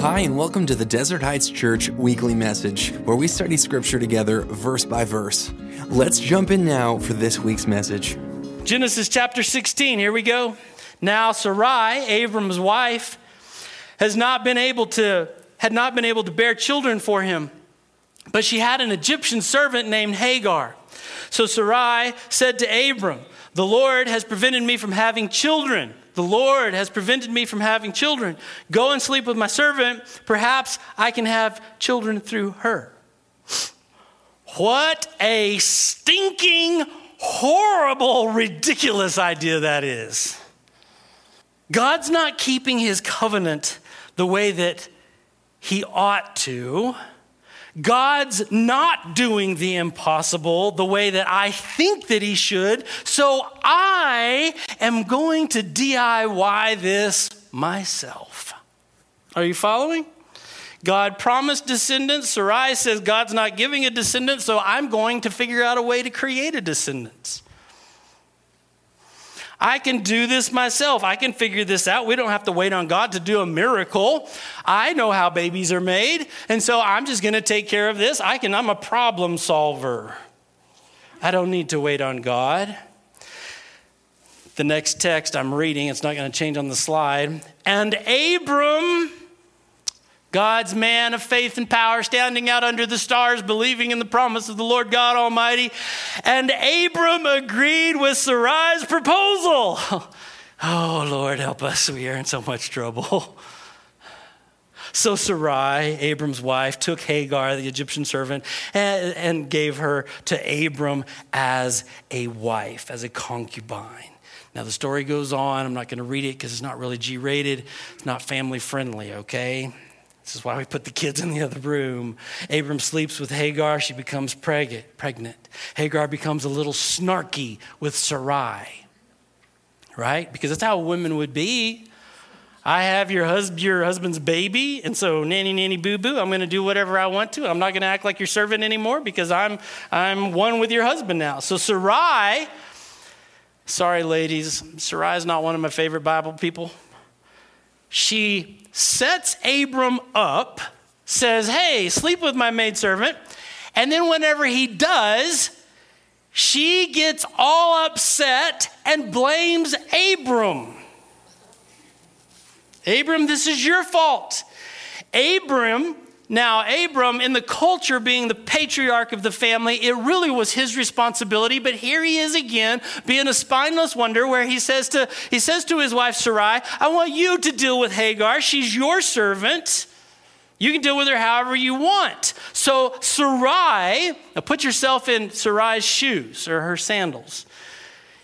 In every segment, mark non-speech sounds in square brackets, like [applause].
Hi, and welcome to the Desert Heights Church weekly message, where we study scripture together verse by verse. Let's jump in now for this week's message. Genesis chapter 16, here we go. Now Sarai, Abram's wife, has not been able to had not been able to bear children for him, but she had an Egyptian servant named Hagar. So Sarai said to Abram, "The Lord has prevented me from having children." The Lord has prevented me from having children. Go and sleep with my servant. Perhaps I can have children through her. What a stinking, horrible, ridiculous idea that is. God's not keeping his covenant the way that he ought to. God's not doing the impossible the way that I think that He should, so I am going to DIY this myself. Are you following? God promised descendants. Sarai says God's not giving a descendant, so I'm going to figure out a way to create a descendant. I can do this myself. I can figure this out. We don't have to wait on God to do a miracle. I know how babies are made, and so I'm just going to take care of this. I can I'm a problem solver. I don't need to wait on God. The next text I'm reading, it's not going to change on the slide. And Abram God's man of faith and power, standing out under the stars, believing in the promise of the Lord God Almighty. And Abram agreed with Sarai's proposal. [laughs] Oh, Lord, help us. We are in so much trouble. [laughs] So Sarai, Abram's wife, took Hagar, the Egyptian servant, and, gave her to Abram as a wife, as a concubine. Now, the story goes on. I'm not going to read it because it's not really G rated, it's not family friendly, okay? This is why we put the kids in the other room. Abram sleeps with Hagar. She becomes pregnant. Hagar becomes a little snarky with Sarai, right? Because that's how women would be. I have your, hus- your husband's baby, and so nanny, nanny, boo boo, I'm going to do whatever I want to. I'm not going to act like your servant anymore because I'm, I'm one with your husband now. So Sarai, sorry, ladies, Sarai is not one of my favorite Bible people. She sets Abram up, says, Hey, sleep with my maidservant. And then whenever he does, she gets all upset and blames Abram. Abram, this is your fault. Abram now, Abram, in the culture being the patriarch of the family, it really was his responsibility. But here he is again, being a spineless wonder, where he says to, he says to his wife Sarai, I want you to deal with Hagar. She's your servant. You can deal with her however you want. So Sarai, now put yourself in Sarai's shoes or her sandals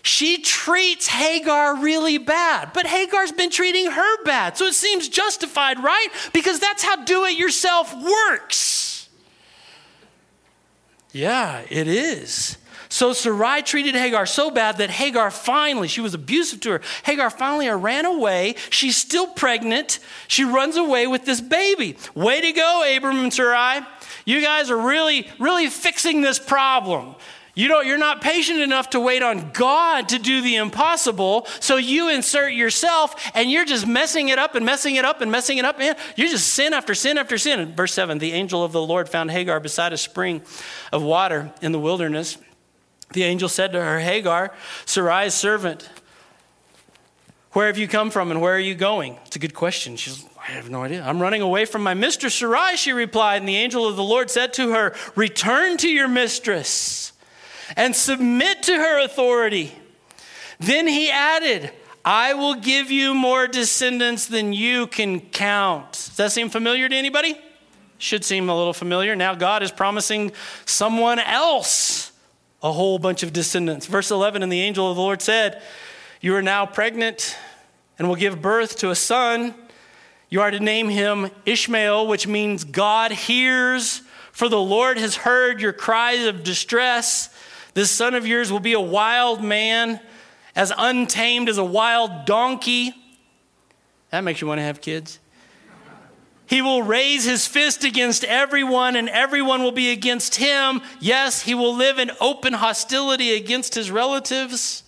she treats Hagar really bad, but Hagar's been treating her bad. So it seems justified, right? Because that's how do it yourself works. Yeah, it is. So Sarai treated Hagar so bad that Hagar finally, she was abusive to her. Hagar finally ran away. She's still pregnant. She runs away with this baby. Way to go, Abram and Sarai. You guys are really, really fixing this problem. You don't, you're not patient enough to wait on God to do the impossible, so you insert yourself and you're just messing it up and messing it up and messing it up. Man, you're just sin after sin after sin. In verse 7, the angel of the Lord found Hagar beside a spring of water in the wilderness. The angel said to her, Hagar, Sarai's servant, where have you come from and where are you going? It's a good question. She's, I have no idea. I'm running away from my mistress Sarai, she replied. And the angel of the Lord said to her, Return to your mistress and submit to her authority. Then he added, I will give you more descendants than you can count. Does that seem familiar to anybody? Should seem a little familiar. Now God is promising someone else a whole bunch of descendants. Verse 11 And the angel of the Lord said, You are now pregnant and will give birth to a son. You are to name him Ishmael, which means God hears, for the Lord has heard your cries of distress. This son of yours will be a wild man, as untamed as a wild donkey. That makes you want to have kids. He will raise his fist against everyone, and everyone will be against him. Yes, he will live in open hostility against his relatives.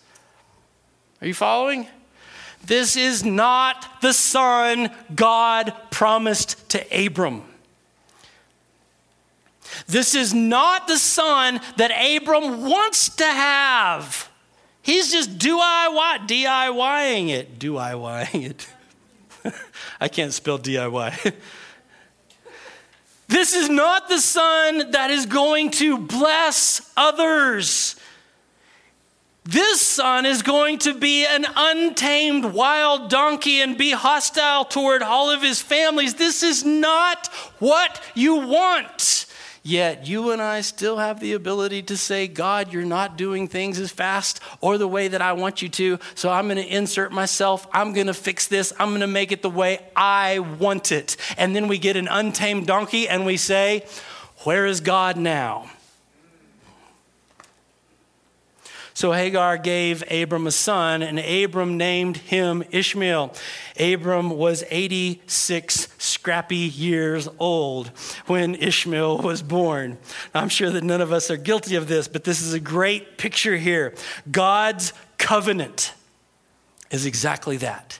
Are you following? This is not the son God promised to Abram. This is not the son that Abram wants to have. He's just DIY, DIYing it. DIYing it. [laughs] I can't spell DIY. [laughs] this is not the son that is going to bless others. This son is going to be an untamed wild donkey and be hostile toward all of his families. This is not what you want. Yet you and I still have the ability to say, God, you're not doing things as fast or the way that I want you to. So I'm going to insert myself. I'm going to fix this. I'm going to make it the way I want it. And then we get an untamed donkey and we say, Where is God now? So Hagar gave Abram a son, and Abram named him Ishmael. Abram was 86 scrappy years old when Ishmael was born. I'm sure that none of us are guilty of this, but this is a great picture here. God's covenant is exactly that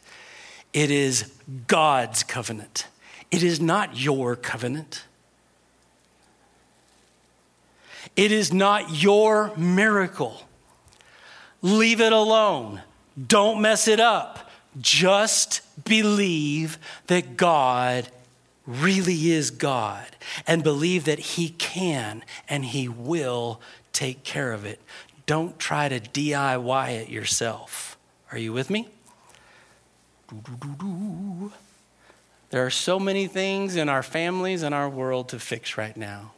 it is God's covenant, it is not your covenant. It is not your miracle. Leave it alone. Don't mess it up. Just believe that God really is God and believe that He can and He will take care of it. Don't try to DIY it yourself. Are you with me? There are so many things in our families and our world to fix right now.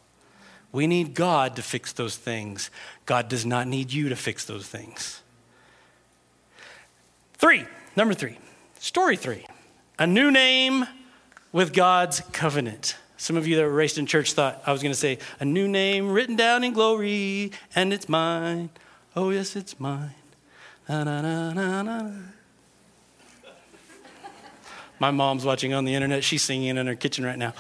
We need God to fix those things. God does not need you to fix those things. Three, number three, story three, a new name with God's covenant. Some of you that were raised in church thought I was going to say, a new name written down in glory, and it's mine. Oh, yes, it's mine. Na, na, na, My mom's watching on the internet. She's singing in her kitchen right now.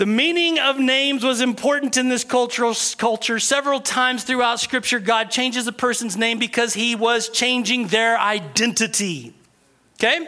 The meaning of names was important in this cultural culture. Several times throughout Scripture, God changes a person's name because he was changing their identity. Okay?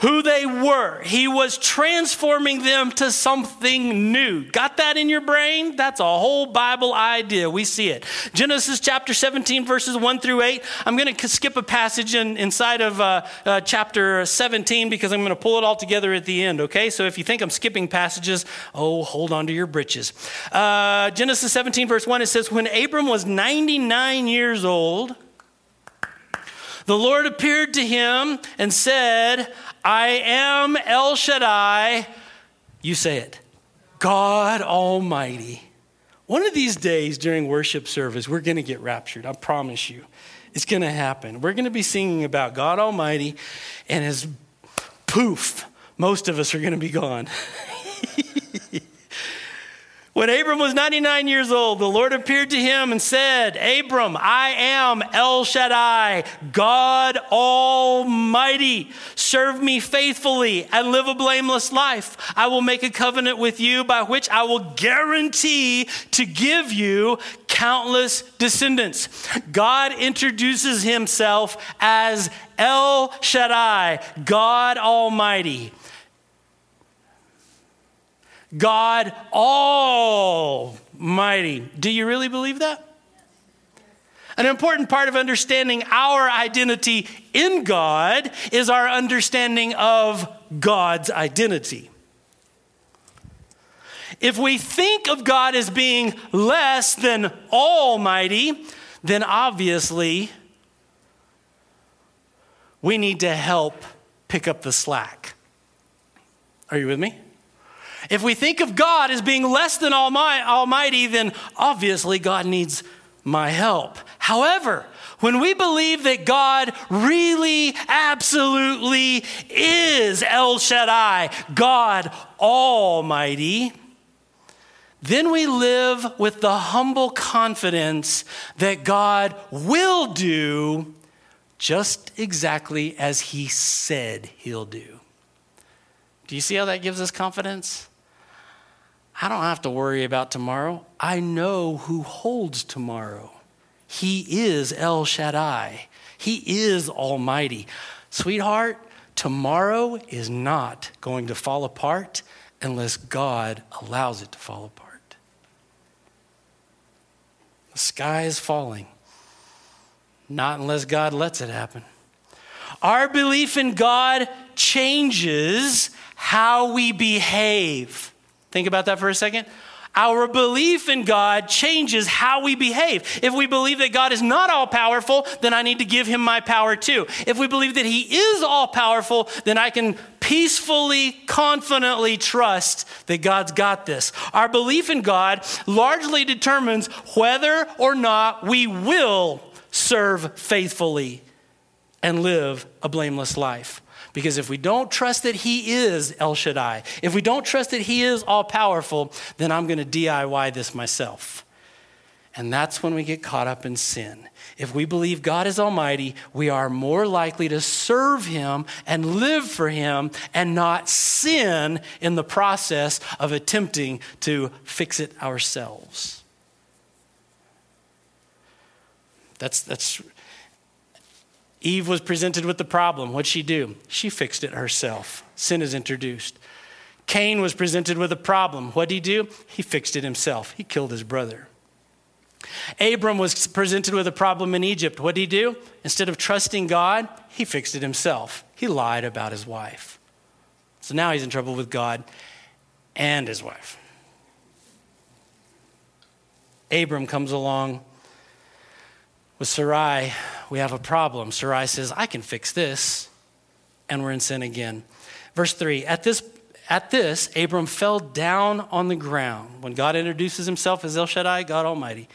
Who they were. He was transforming them to something new. Got that in your brain? That's a whole Bible idea. We see it. Genesis chapter 17, verses 1 through 8. I'm going to skip a passage in, inside of uh, uh, chapter 17 because I'm going to pull it all together at the end, okay? So if you think I'm skipping passages, oh, hold on to your britches. Uh, Genesis 17, verse 1, it says, When Abram was 99 years old, the Lord appeared to him and said, I am El Shaddai. You say it God Almighty. One of these days during worship service, we're going to get raptured. I promise you. It's going to happen. We're going to be singing about God Almighty, and as poof, most of us are going to be gone. [laughs] When Abram was 99 years old, the Lord appeared to him and said, Abram, I am El Shaddai, God Almighty. Serve me faithfully and live a blameless life. I will make a covenant with you by which I will guarantee to give you countless descendants. God introduces himself as El Shaddai, God Almighty. God Almighty. Do you really believe that? An important part of understanding our identity in God is our understanding of God's identity. If we think of God as being less than almighty, then obviously we need to help pick up the slack. Are you with me? If we think of God as being less than almighty, then obviously God needs my help. However, when we believe that God really, absolutely is El Shaddai, God Almighty, then we live with the humble confidence that God will do just exactly as He said He'll do. Do you see how that gives us confidence? I don't have to worry about tomorrow. I know who holds tomorrow. He is El Shaddai, He is Almighty. Sweetheart, tomorrow is not going to fall apart unless God allows it to fall apart. The sky is falling, not unless God lets it happen. Our belief in God changes how we behave. Think about that for a second. Our belief in God changes how we behave. If we believe that God is not all powerful, then I need to give him my power too. If we believe that he is all powerful, then I can peacefully, confidently trust that God's got this. Our belief in God largely determines whether or not we will serve faithfully and live a blameless life. Because if we don't trust that He is El Shaddai, if we don't trust that He is all powerful, then I'm going to DIY this myself. And that's when we get caught up in sin. If we believe God is Almighty, we are more likely to serve Him and live for Him and not sin in the process of attempting to fix it ourselves. That's, that's Eve was presented with the problem. What'd she do? She fixed it herself. Sin is introduced. Cain was presented with a problem. What'd he do? He fixed it himself. He killed his brother. Abram was presented with a problem in Egypt. What'd he do? Instead of trusting God, he fixed it himself. He lied about his wife. So now he's in trouble with God and his wife. Abram comes along with Sarai, we have a problem. Sarai says, I can fix this. And we're in sin again. Verse 3 At this, at this, Abram fell down on the ground. When God introduces himself as El Shaddai, God Almighty,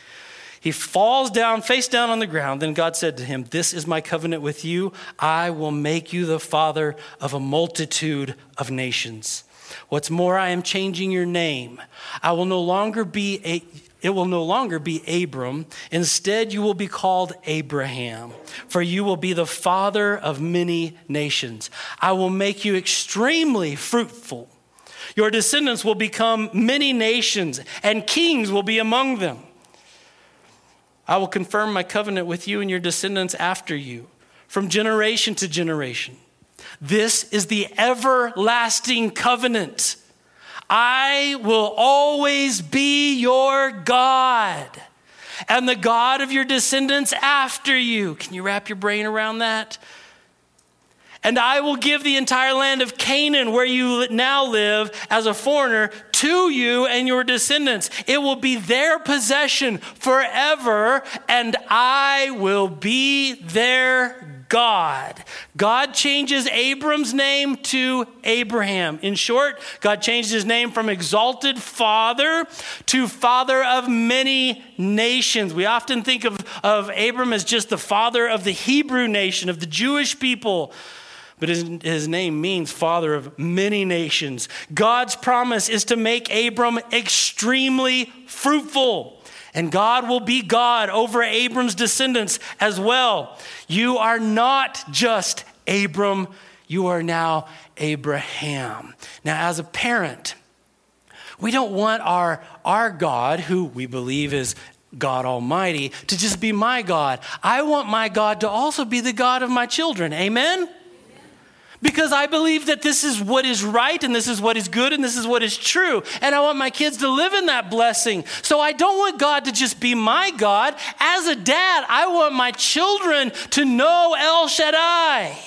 he falls down, face down on the ground. Then God said to him, This is my covenant with you. I will make you the father of a multitude of nations. What's more, I am changing your name. I will no longer be a it will no longer be Abram. Instead, you will be called Abraham, for you will be the father of many nations. I will make you extremely fruitful. Your descendants will become many nations, and kings will be among them. I will confirm my covenant with you and your descendants after you, from generation to generation. This is the everlasting covenant I will always be your God and the God of your descendants after you. Can you wrap your brain around that? And I will give the entire land of Canaan, where you now live as a foreigner, to you and your descendants. It will be their possession forever, and I will be their God. God changes Abram's name to Abraham. In short, God changed his name from exalted father to father of many nations. We often think of, of Abram as just the father of the Hebrew nation, of the Jewish people. But his, his name means father of many nations. God's promise is to make Abram extremely fruitful and God will be God over Abram's descendants as well. You are not just Abram, you are now Abraham. Now, as a parent, we don't want our, our God, who we believe is God Almighty, to just be my God. I want my God to also be the God of my children. Amen? Because I believe that this is what is right and this is what is good and this is what is true. And I want my kids to live in that blessing. So I don't want God to just be my God. As a dad, I want my children to know El Shaddai.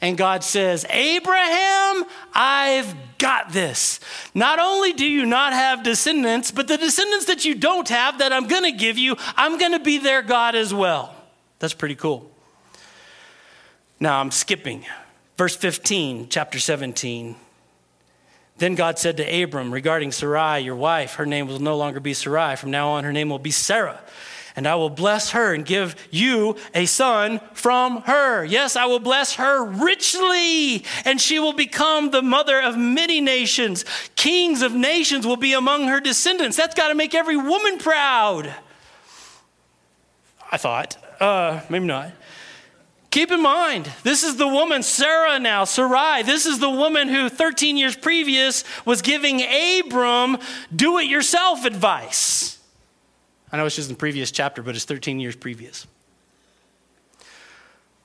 And God says, Abraham, I've got this. Not only do you not have descendants, but the descendants that you don't have that I'm going to give you, I'm going to be their God as well. That's pretty cool. Now I'm skipping Verse 15, chapter 17. Then God said to Abram regarding Sarai, your wife, her name will no longer be Sarai. From now on, her name will be Sarah. And I will bless her and give you a son from her. Yes, I will bless her richly, and she will become the mother of many nations. Kings of nations will be among her descendants. That's got to make every woman proud. I thought. Uh, maybe not. Keep in mind, this is the woman, Sarah now, Sarai. This is the woman who 13 years previous was giving Abram do it yourself advice. I know it's just in the previous chapter, but it's 13 years previous.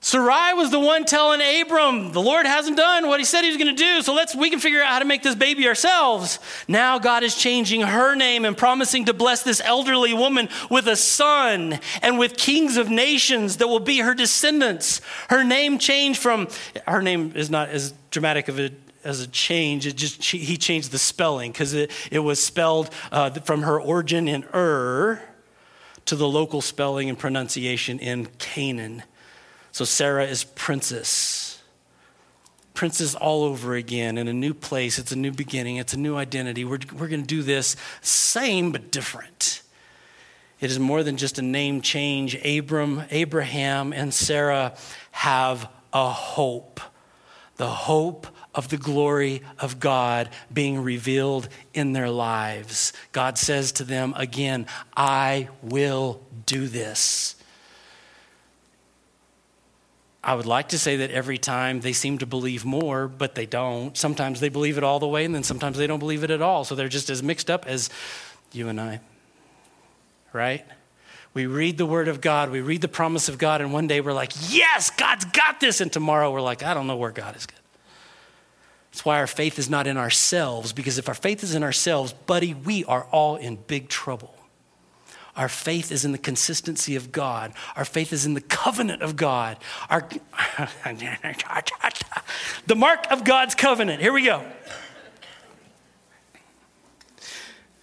Sarai was the one telling Abram, the Lord hasn't done what he said he was going to do, so let's we can figure out how to make this baby ourselves. Now God is changing her name and promising to bless this elderly woman with a son and with kings of nations that will be her descendants. Her name changed from her name is not as dramatic of a as a change. It just he changed the spelling because it, it was spelled uh, from her origin in Ur to the local spelling and pronunciation in Canaan. So Sarah is princess. Princess all over again in a new place. It's a new beginning. It's a new identity. We're, we're going to do this same but different. It is more than just a name change. Abram, Abraham, and Sarah have a hope. The hope of the glory of God being revealed in their lives. God says to them again, I will do this. I would like to say that every time they seem to believe more, but they don't. Sometimes they believe it all the way, and then sometimes they don't believe it at all. So they're just as mixed up as you and I. Right? We read the word of God, we read the promise of God, and one day we're like, yes, God's got this. And tomorrow we're like, I don't know where God is good. That's why our faith is not in ourselves, because if our faith is in ourselves, buddy, we are all in big trouble. Our faith is in the consistency of God. Our faith is in the covenant of God. Our, [laughs] the mark of God's covenant. Here we go.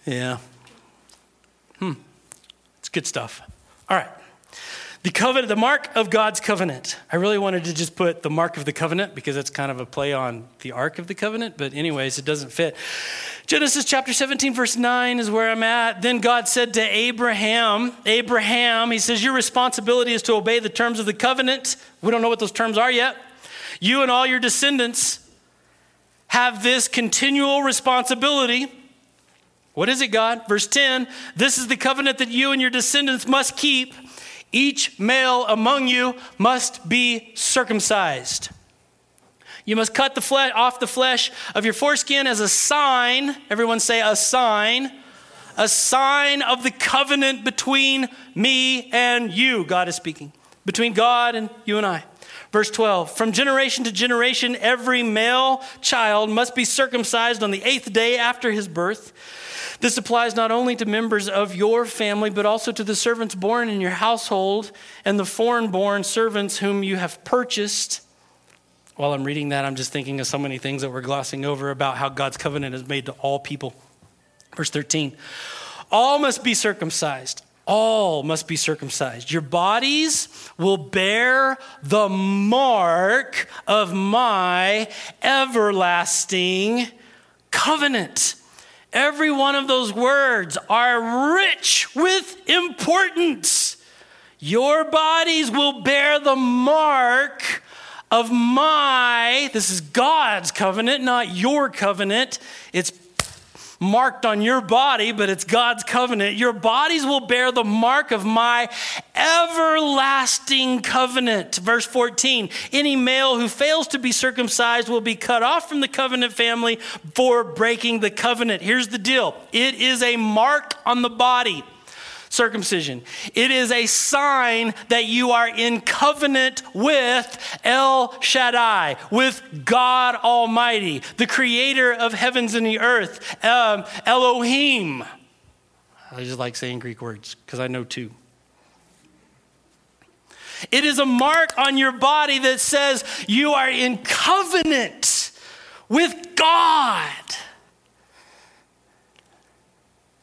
Yeah. Hmm. It's good stuff. All right. The covenant, the mark of God's covenant. I really wanted to just put the mark of the covenant because it's kind of a play on the ark of the covenant, but anyways, it doesn't fit. Genesis chapter 17, verse 9 is where I'm at. Then God said to Abraham, Abraham, he says, Your responsibility is to obey the terms of the covenant. We don't know what those terms are yet. You and all your descendants have this continual responsibility. What is it, God? Verse 10 This is the covenant that you and your descendants must keep each male among you must be circumcised. You must cut the flesh off the flesh of your foreskin as a sign. Everyone say a sign. A sign of the covenant between me and you. God is speaking. Between God and you and I. Verse 12 From generation to generation, every male child must be circumcised on the eighth day after his birth. This applies not only to members of your family, but also to the servants born in your household and the foreign born servants whom you have purchased. While I'm reading that, I'm just thinking of so many things that we're glossing over about how God's covenant is made to all people. Verse 13 All must be circumcised. All must be circumcised. Your bodies will bear the mark of my everlasting covenant. Every one of those words are rich with importance. Your bodies will bear the mark of my, this is God's covenant, not your covenant. It's marked on your body, but it's God's covenant. Your bodies will bear the mark of my everlasting covenant. Verse 14 Any male who fails to be circumcised will be cut off from the covenant family for breaking the covenant. Here's the deal it is a mark on the body circumcision. It is a sign that you are in covenant with El Shaddai, with God Almighty, the creator of heavens and the earth, um, Elohim. I just like saying Greek words because I know two. It is a mark on your body that says you are in covenant with God.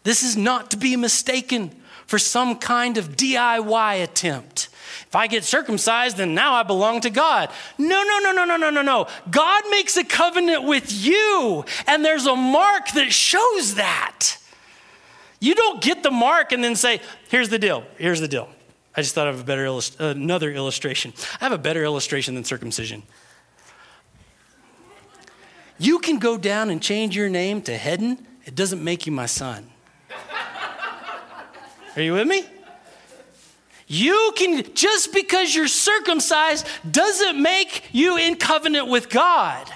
This is not to be mistaken for some kind of DIY attempt. If I get circumcised, then now I belong to God. No, no, no, no, no, no, no, no. God makes a covenant with you, and there's a mark that shows that. You don't get the mark and then say, here's the deal, here's the deal. I just thought of a better illust- another illustration. I have a better illustration than circumcision. You can go down and change your name to Hedden. It doesn't make you my son. Are you with me? You can, just because you're circumcised doesn't make you in covenant with God.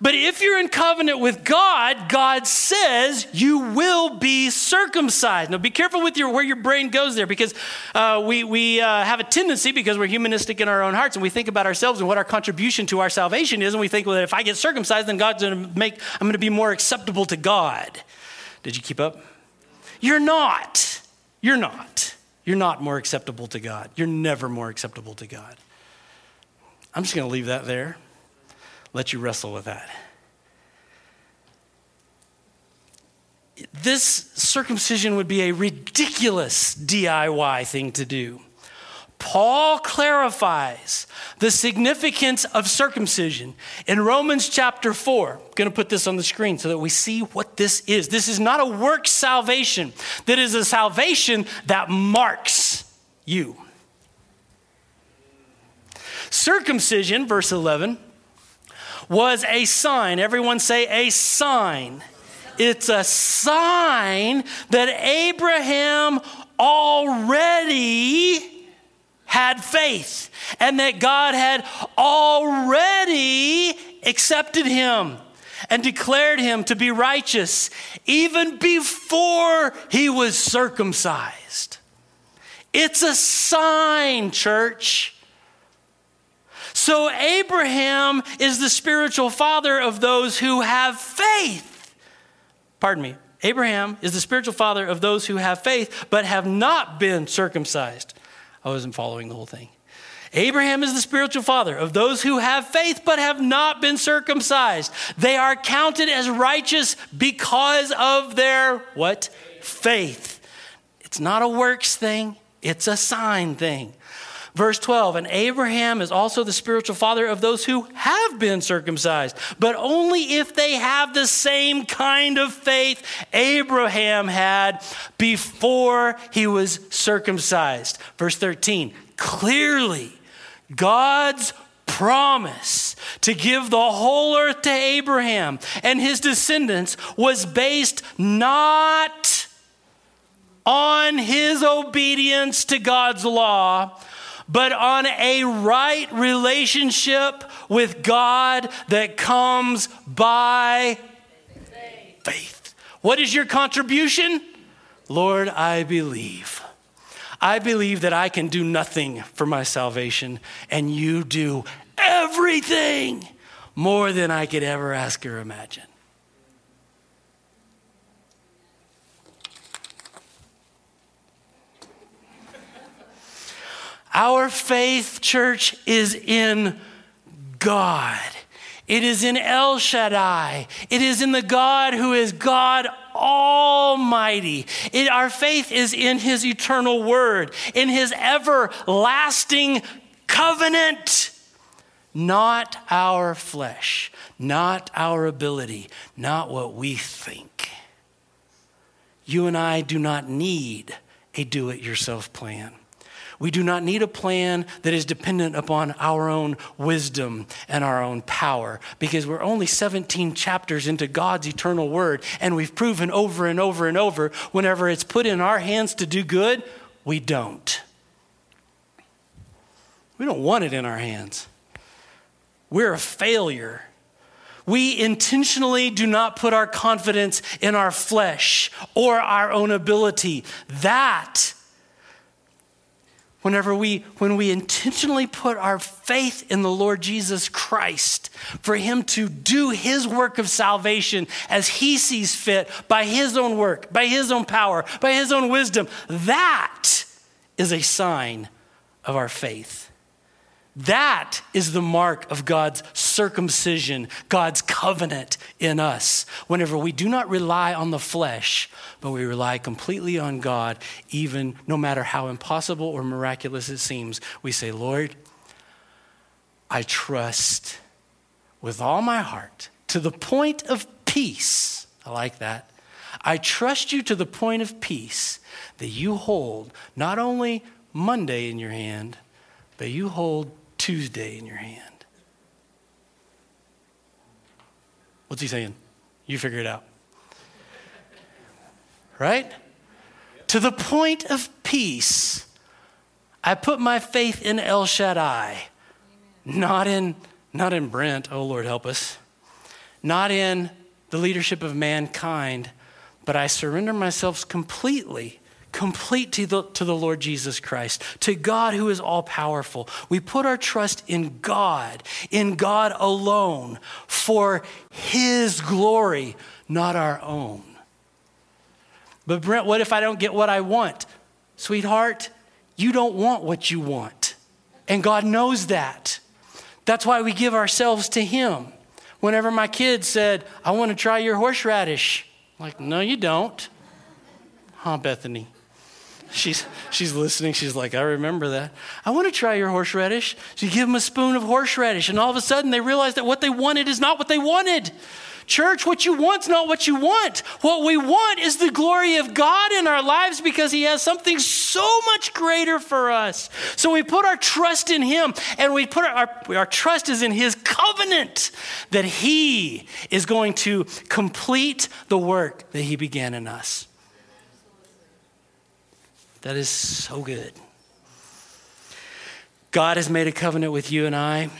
But if you're in covenant with God, God says you will be circumcised. Now, be careful with your, where your brain goes there because uh, we, we uh, have a tendency, because we're humanistic in our own hearts, and we think about ourselves and what our contribution to our salvation is, and we think, well, if I get circumcised, then God's going to make, I'm going to be more acceptable to God. Did you keep up? You're not. You're not. You're not more acceptable to God. You're never more acceptable to God. I'm just going to leave that there let you wrestle with that. This circumcision would be a ridiculous DIY thing to do. Paul clarifies the significance of circumcision in Romans chapter 4. I'm going to put this on the screen so that we see what this is. This is not a work salvation, that is a salvation that marks you. Circumcision, verse 11, was a sign. Everyone say a sign. It's a sign that Abraham already had faith and that God had already accepted him and declared him to be righteous even before he was circumcised. It's a sign, church. So, Abraham is the spiritual father of those who have faith. Pardon me. Abraham is the spiritual father of those who have faith but have not been circumcised. I wasn't following the whole thing. Abraham is the spiritual father of those who have faith but have not been circumcised. They are counted as righteous because of their what? Faith. It's not a works thing, it's a sign thing. Verse 12, and Abraham is also the spiritual father of those who have been circumcised, but only if they have the same kind of faith Abraham had before he was circumcised. Verse 13, clearly, God's promise to give the whole earth to Abraham and his descendants was based not on his obedience to God's law but on a right relationship with God that comes by faith. faith. What is your contribution? Lord, I believe. I believe that I can do nothing for my salvation, and you do everything more than I could ever ask or imagine. Our faith, church, is in God. It is in El Shaddai. It is in the God who is God Almighty. It, our faith is in His eternal word, in His everlasting covenant, not our flesh, not our ability, not what we think. You and I do not need a do it yourself plan. We do not need a plan that is dependent upon our own wisdom and our own power because we're only 17 chapters into God's eternal word, and we've proven over and over and over whenever it's put in our hands to do good, we don't. We don't want it in our hands. We're a failure. We intentionally do not put our confidence in our flesh or our own ability. That whenever we when we intentionally put our faith in the Lord Jesus Christ for him to do his work of salvation as he sees fit by his own work, by his own power, by his own wisdom, that is a sign of our faith. That is the mark of God's circumcision, God's covenant in us. Whenever we do not rely on the flesh, but we rely completely on God, even no matter how impossible or miraculous it seems, we say, Lord, I trust with all my heart to the point of peace. I like that. I trust you to the point of peace that you hold not only Monday in your hand, but you hold Tuesday in your hand. What's he saying? You figure it out. Right? To the point of peace, I put my faith in El Shaddai, not in, not in Brent. Oh, Lord, help us. not in the leadership of mankind, but I surrender myself completely complete to the, to the Lord Jesus Christ, to God who is all powerful. We put our trust in God, in God alone, for His glory, not our own. But Brent, what if I don't get what I want? Sweetheart, you don't want what you want. And God knows that. That's why we give ourselves to Him. Whenever my kids said, I want to try your horseradish, I'm like, no, you don't. Huh, Bethany? She's, she's listening. She's like, I remember that. I want to try your horseradish. So you give them a spoon of horseradish, and all of a sudden they realize that what they wanted is not what they wanted. Church, what you want's not what you want. What we want is the glory of God in our lives because He has something so much greater for us. So we put our trust in Him and we put our, our, our trust is in His covenant that He is going to complete the work that He began in us. That is so good. God has made a covenant with you and I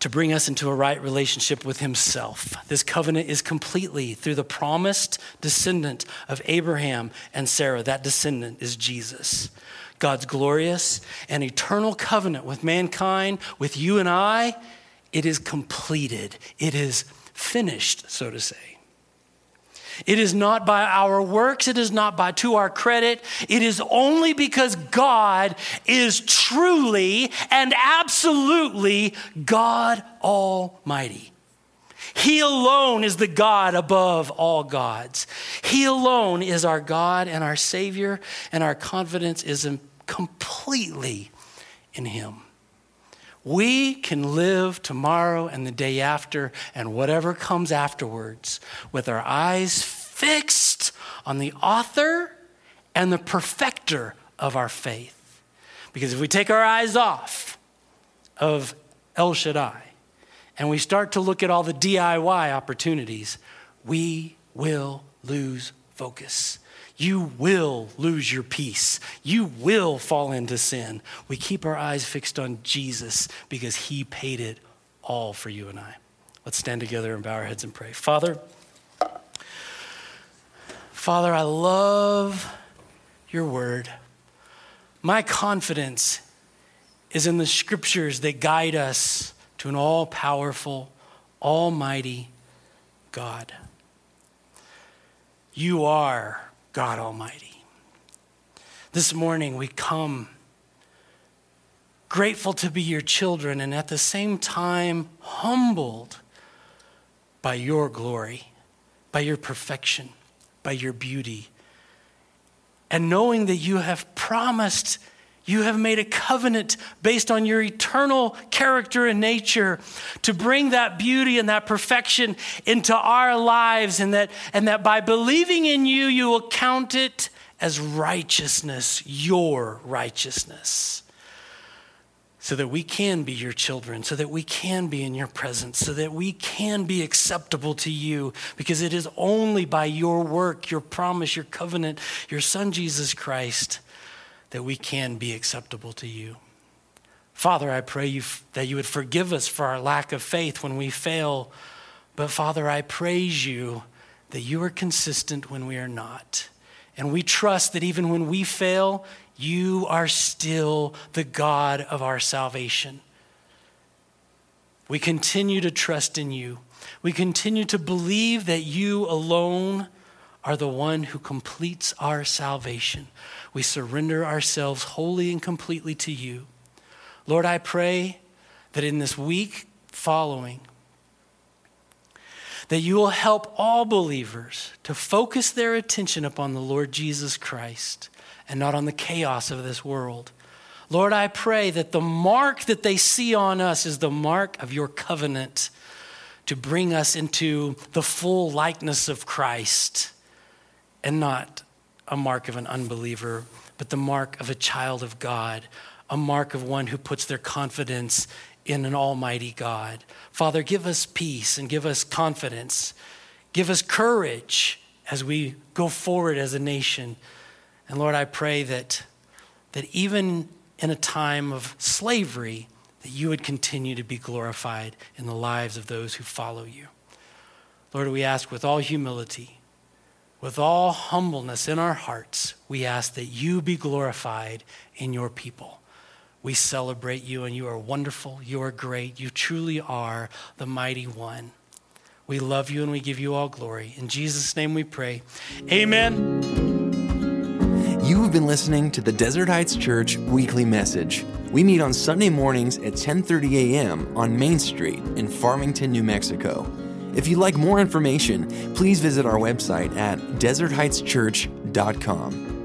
to bring us into a right relationship with Himself. This covenant is completely through the promised descendant of Abraham and Sarah. That descendant is Jesus. God's glorious and eternal covenant with mankind, with you and I, it is completed. It is finished, so to say. It is not by our works, it is not by to our credit. It is only because God is truly and absolutely God Almighty. He alone is the God above all gods. He alone is our God and our Savior, and our confidence is completely in Him. We can live tomorrow and the day after and whatever comes afterwards with our eyes fixed on the author and the perfecter of our faith. Because if we take our eyes off of El Shaddai and we start to look at all the DIY opportunities, we will lose focus you will lose your peace. You will fall into sin. We keep our eyes fixed on Jesus because he paid it all for you and I. Let's stand together and bow our heads and pray. Father, Father, I love your word. My confidence is in the scriptures that guide us to an all powerful, almighty God. You are God Almighty. This morning we come grateful to be your children and at the same time humbled by your glory, by your perfection, by your beauty. And knowing that you have promised, you have made a covenant based on your eternal character and nature to bring that beauty and that perfection into our lives, and that, and that by believing in you, you will count it as righteousness, your righteousness so that we can be your children, so that we can be in your presence, so that we can be acceptable to you, because it is only by your work, your promise, your covenant, your Son Jesus Christ that we can be acceptable to you. Father, I pray you, that you would forgive us for our lack of faith when we fail. But Father, I praise you that you are consistent when we are not. And we trust that even when we fail, you are still the God of our salvation. We continue to trust in you. We continue to believe that you alone are the one who completes our salvation. We surrender ourselves wholly and completely to you. Lord, I pray that in this week following, that you will help all believers to focus their attention upon the Lord Jesus Christ and not on the chaos of this world. Lord, I pray that the mark that they see on us is the mark of your covenant to bring us into the full likeness of Christ and not a mark of an unbeliever, but the mark of a child of God, a mark of one who puts their confidence in an almighty God. Father, give us peace and give us confidence. Give us courage as we go forward as a nation. And Lord, I pray that, that even in a time of slavery, that you would continue to be glorified in the lives of those who follow you. Lord, we ask with all humility, with all humbleness in our hearts, we ask that you be glorified in your people. We celebrate you, and you are wonderful. You are great. You truly are the mighty one. We love you and we give you all glory. In Jesus' name we pray. Amen. You have been listening to the Desert Heights Church weekly message. We meet on Sunday mornings at 10:30 a.m. on Main Street in Farmington, New Mexico. If you'd like more information, please visit our website at desertheightschurch.com.